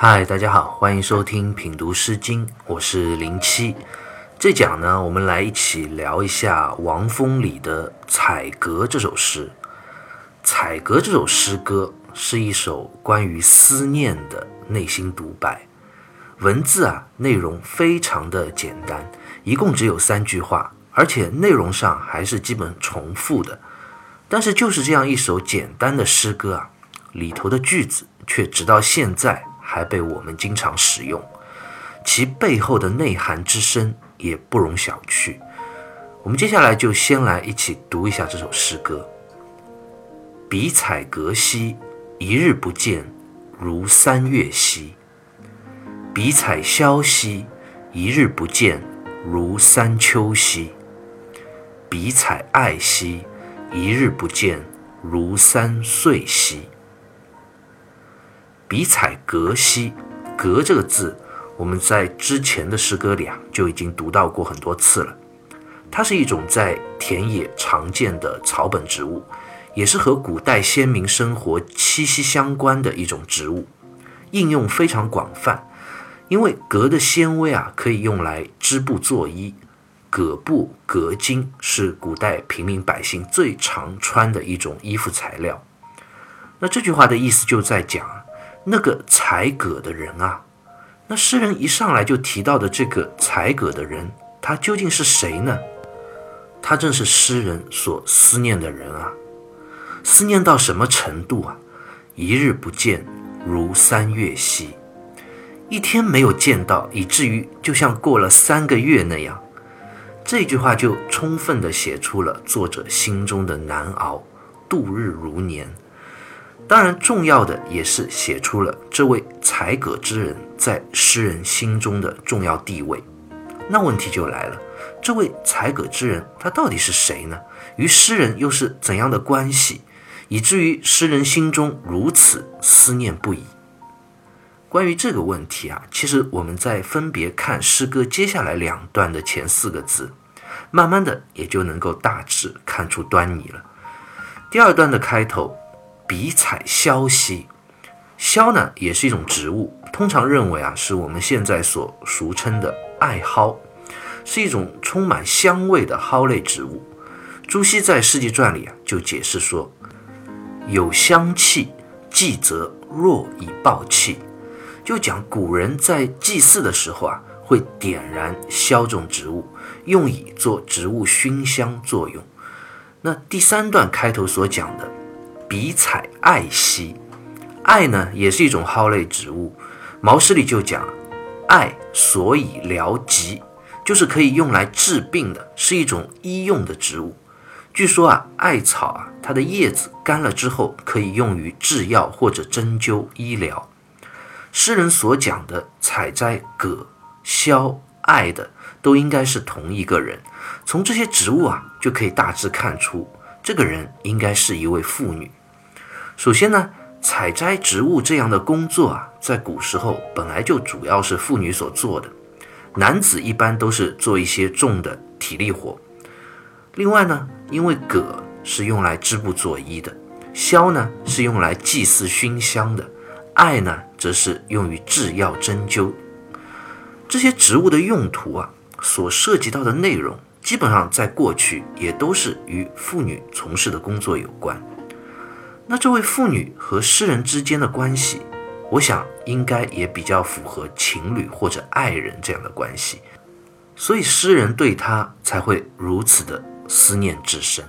嗨，大家好，欢迎收听品读诗经，我是零七。这讲呢，我们来一起聊一下王风里的《采格》这首诗。《采格》这首诗歌是一首关于思念的内心独白，文字啊内容非常的简单，一共只有三句话，而且内容上还是基本重复的。但是就是这样一首简单的诗歌啊，里头的句子却直到现在还被我们经常使用，其背后的内涵之深也不容小觑。我们接下来就先来一起读一下这首诗歌：比采阁兮，一日不见，如三月兮；比采萧兮，一日不见，如三秋兮；比采艾兮。一日不见，如三岁兮。比采阁兮，阁这个字，我们在之前的诗歌里啊就已经读到过很多次了。它是一种在田野常见的草本植物，也是和古代先民生活息息相关的一种植物，应用非常广泛。因为革的纤维啊，可以用来织布做衣。葛布、葛巾是古代平民百姓最常穿的一种衣服材料。那这句话的意思就在讲，那个采葛的人啊，那诗人一上来就提到的这个采葛的人，他究竟是谁呢？他正是诗人所思念的人啊，思念到什么程度啊？一日不见，如三月兮。一天没有见到，以至于就像过了三个月那样。这句话就充分地写出了作者心中的难熬，度日如年。当然，重要的也是写出了这位采葛之人在诗人心中的重要地位。那问题就来了，这位采葛之人他到底是谁呢？与诗人又是怎样的关系，以至于诗人心中如此思念不已？关于这个问题啊，其实我们在分别看诗歌接下来两段的前四个字，慢慢的也就能够大致看出端倪了。第二段的开头，比采萧兮，萧呢也是一种植物，通常认为啊是我们现在所俗称的艾蒿，是一种充满香味的蒿类植物。朱熹在《世纪传》里啊就解释说，有香气，祭则若以暴气。就讲古人在祭祀的时候啊，会点燃萧这种植物，用以做植物熏香作用。那第三段开头所讲的“比采艾兮”，艾呢也是一种蒿类植物。毛诗里就讲，艾所以疗疾，就是可以用来治病的，是一种医用的植物。据说啊，艾草啊，它的叶子干了之后，可以用于制药或者针灸医疗。诗人所讲的采摘葛、萧、艾的，都应该是同一个人。从这些植物啊，就可以大致看出，这个人应该是一位妇女。首先呢，采摘植物这样的工作啊，在古时候本来就主要是妇女所做的，男子一般都是做一些重的体力活。另外呢，因为葛是用来织布做衣的，萧呢是用来祭祀熏香的。艾呢，则是用于制药针灸。这些植物的用途啊，所涉及到的内容，基本上在过去也都是与妇女从事的工作有关。那这位妇女和诗人之间的关系，我想应该也比较符合情侣或者爱人这样的关系，所以诗人对她才会如此的思念至深。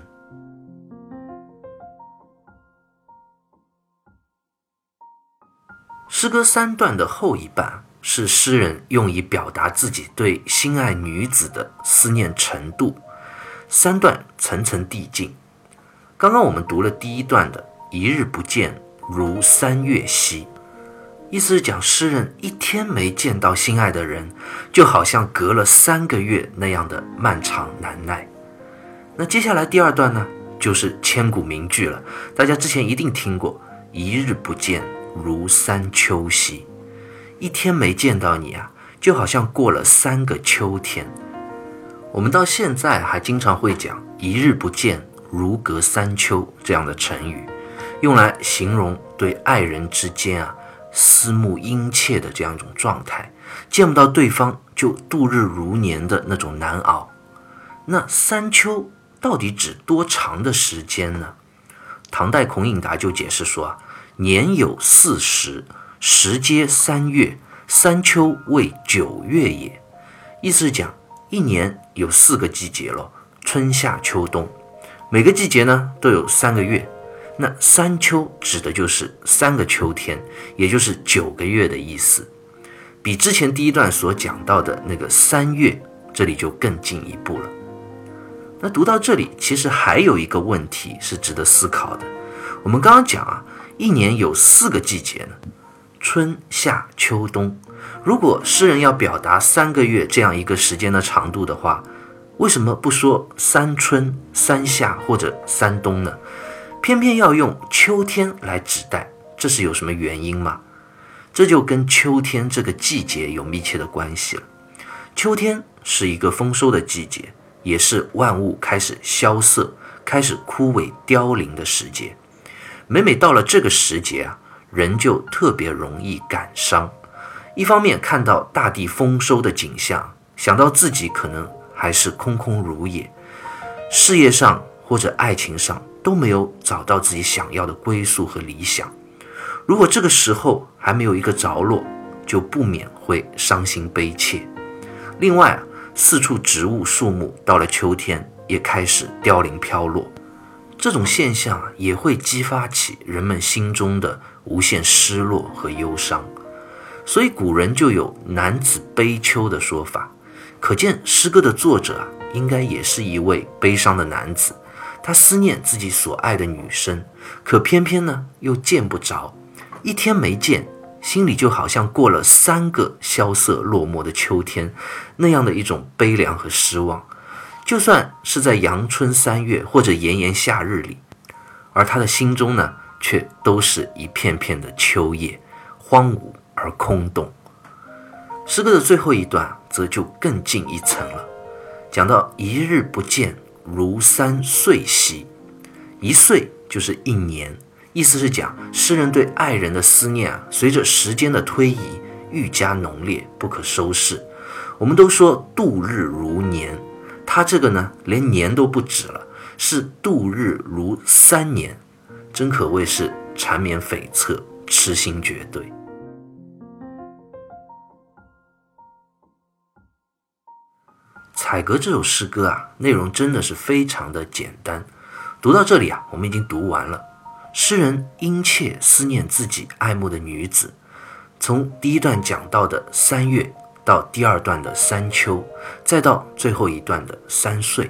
诗歌三段的后一半是诗人用以表达自己对心爱女子的思念程度。三段层层递进。刚刚我们读了第一段的“一日不见，如三月兮”，意思是讲诗人一天没见到心爱的人，就好像隔了三个月那样的漫长难耐。那接下来第二段呢，就是千古名句了，大家之前一定听过“一日不见”。如三秋兮，一天没见到你啊，就好像过了三个秋天。我们到现在还经常会讲“一日不见，如隔三秋”这样的成语，用来形容对爱人之间啊思慕殷切的这样一种状态，见不到对方就度日如年的那种难熬。那三秋到底指多长的时间呢？唐代孔颖达就解释说啊，年有四时，时皆三月，三秋为九月也。意思是讲，一年有四个季节咯，春夏秋冬，每个季节呢都有三个月。那三秋指的就是三个秋天，也就是九个月的意思，比之前第一段所讲到的那个三月，这里就更进一步了。那读到这里，其实还有一个问题是值得思考的。我们刚刚讲啊，一年有四个季节呢，春夏秋冬。如果诗人要表达三个月这样一个时间的长度的话，为什么不说三春、三夏或者三冬呢？偏偏要用秋天来指代，这是有什么原因吗？这就跟秋天这个季节有密切的关系了。秋天是一个丰收的季节，也是万物开始萧瑟、开始枯萎凋零的时节。每每到了这个时节啊，人就特别容易感伤。一方面看到大地丰收的景象，想到自己可能还是空空如也，事业上或者爱情上。都没有找到自己想要的归宿和理想。如果这个时候还没有一个着落，就不免会伤心悲切。另外，四处植物树木到了秋天也开始凋零飘落，这种现象啊也会激发起人们心中的无限失落和忧伤。所以古人就有“男子悲秋”的说法，可见诗歌的作者啊应该也是一位悲伤的男子。他思念自己所爱的女生，可偏偏呢又见不着，一天没见，心里就好像过了三个萧瑟落寞的秋天，那样的一种悲凉和失望。就算是在阳春三月或者炎炎夏日里，而他的心中呢，却都是一片片的秋叶，荒芜而空洞。诗歌的最后一段则就更进一层了，讲到一日不见。如三岁兮，一岁就是一年，意思是讲诗人对爱人的思念啊，随着时间的推移愈加浓烈，不可收拾。我们都说度日如年，他这个呢，连年都不止了，是度日如三年，真可谓是缠绵悱恻，痴心绝对。《采格》这首诗歌啊，内容真的是非常的简单。读到这里啊，我们已经读完了。诗人殷切思念自己爱慕的女子，从第一段讲到的三月，到第二段的三秋，再到最后一段的三岁，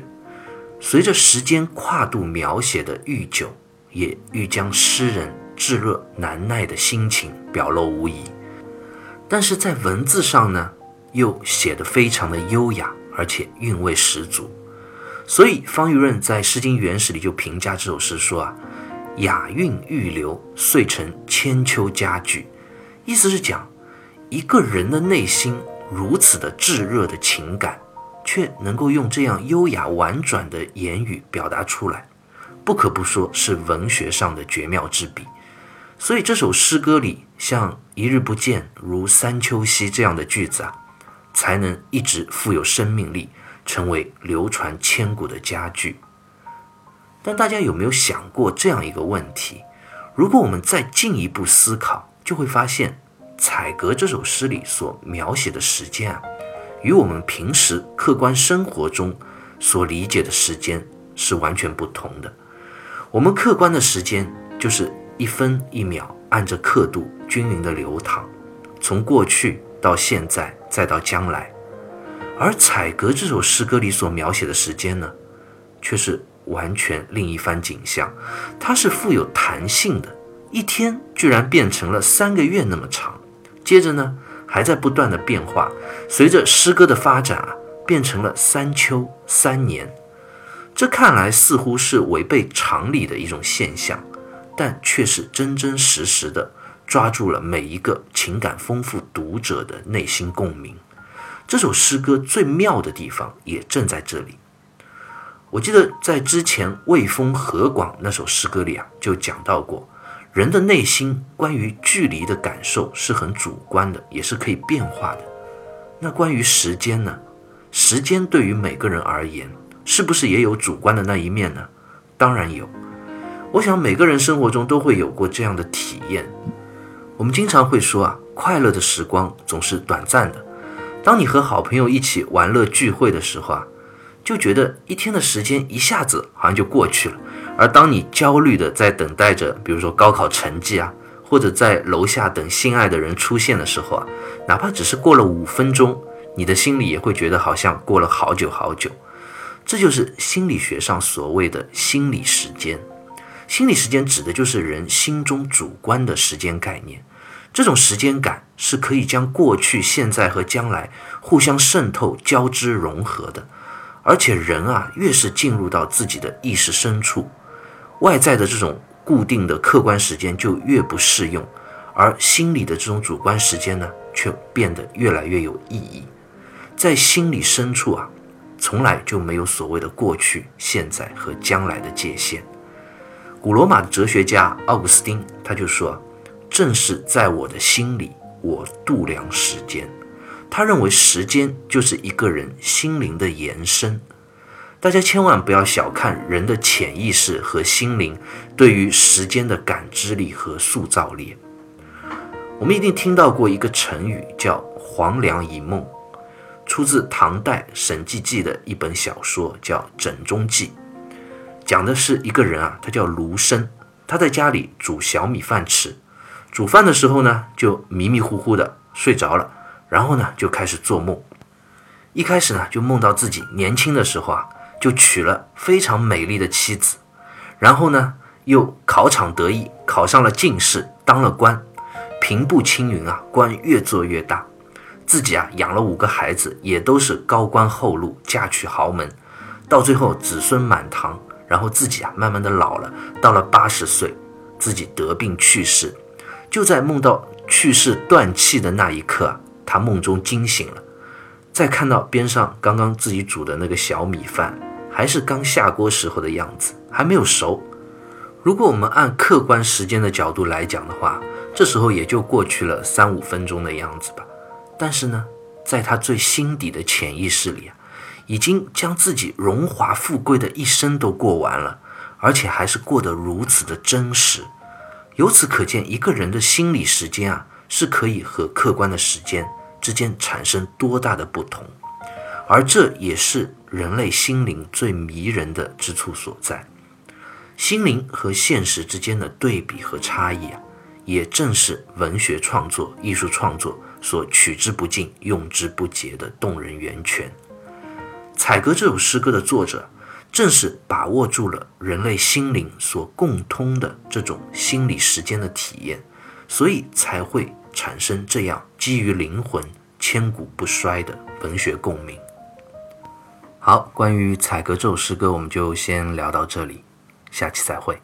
随着时间跨度描写的愈久，也愈将诗人炙热难耐的心情表露无遗。但是在文字上呢，又写得非常的优雅。而且韵味十足，所以方玉润在《诗经原始》里就评价这首诗说啊：“雅韵欲流，遂成千秋佳句。”意思是讲一个人的内心如此的炙热的情感，却能够用这样优雅婉转的言语表达出来，不可不说是文学上的绝妙之笔。所以这首诗歌里，像“一日不见，如三秋兮”这样的句子啊。才能一直富有生命力，成为流传千古的佳句。但大家有没有想过这样一个问题？如果我们再进一步思考，就会发现《采格》这首诗里所描写的时间啊，与我们平时客观生活中所理解的时间是完全不同的。我们客观的时间就是一分一秒按着刻度均匀的流淌，从过去。到现在，再到将来，而《采格》这首诗歌里所描写的时间呢，却是完全另一番景象。它是富有弹性的，一天居然变成了三个月那么长，接着呢，还在不断的变化。随着诗歌的发展啊，变成了三秋三年。这看来似乎是违背常理的一种现象，但却是真真实实的。抓住了每一个情感丰富读者的内心共鸣。这首诗歌最妙的地方也正在这里。我记得在之前《魏风和广》那首诗歌里啊，就讲到过，人的内心关于距离的感受是很主观的，也是可以变化的。那关于时间呢？时间对于每个人而言，是不是也有主观的那一面呢？当然有。我想每个人生活中都会有过这样的体验。我们经常会说啊，快乐的时光总是短暂的。当你和好朋友一起玩乐聚会的时候啊，就觉得一天的时间一下子好像就过去了。而当你焦虑的在等待着，比如说高考成绩啊，或者在楼下等心爱的人出现的时候啊，哪怕只是过了五分钟，你的心里也会觉得好像过了好久好久。这就是心理学上所谓的心理时间。心理时间指的就是人心中主观的时间概念。这种时间感是可以将过去、现在和将来互相渗透、交织融合的。而且人啊，越是进入到自己的意识深处。外在的这种固定的客观时间就越不适用，而心里的这种主观时间呢，却变得越来越有意义。在心理深处啊，从来就没有所谓的过去、现在和将来的界限。古罗马的哲学家奥古斯丁他就说：“正是在我的心里，我度量时间。”他认为时间就是一个人心灵的延伸。大家千万不要小看人的潜意识和心灵对于时间的感知力和塑造力。我们一定听到过一个成语叫“黄粱一梦”，出自唐代沈寂记的一本小说，叫《枕中记》，讲的是一个人啊，他叫卢生，他在家里煮小米饭吃，煮饭的时候呢，就迷迷糊糊的睡着了，然后呢，就开始做梦，一开始呢，就梦到自己年轻的时候啊。就娶了非常美丽的妻子，然后呢，又考场得意，考上了进士，当了官，平步青云啊，官越做越大，自己啊养了五个孩子，也都是高官厚禄，嫁娶豪门，到最后子孙满堂，然后自己啊慢慢的老了，到了八十岁，自己得病去世，就在梦到去世断气的那一刻，他梦中惊醒了，再看到边上刚刚自己煮的那个小米饭。还是刚下锅时候的样子，还没有熟。如果我们按客观时间的角度来讲的话，这时候也就过去了三五分钟的样子吧。但是呢，在他最心底的潜意识里啊，已经将自己荣华富贵的一生都过完了，而且还是过得如此的真实。由此可见，一个人的心理时间啊，是可以和客观的时间之间产生多大的不同。而这也是人类心灵最迷人的之处所在。心灵和现实之间的对比和差异啊，也正是文学创作、艺术创作所取之不尽、用之不竭的动人源泉。采格这首诗歌的作者，正是把握住了人类心灵所共通的这种心理时间的体验，所以才会产生这样基于灵魂、千古不衰的文学共鸣。好，关于采格这首诗歌，我们就先聊到这里，下期再会。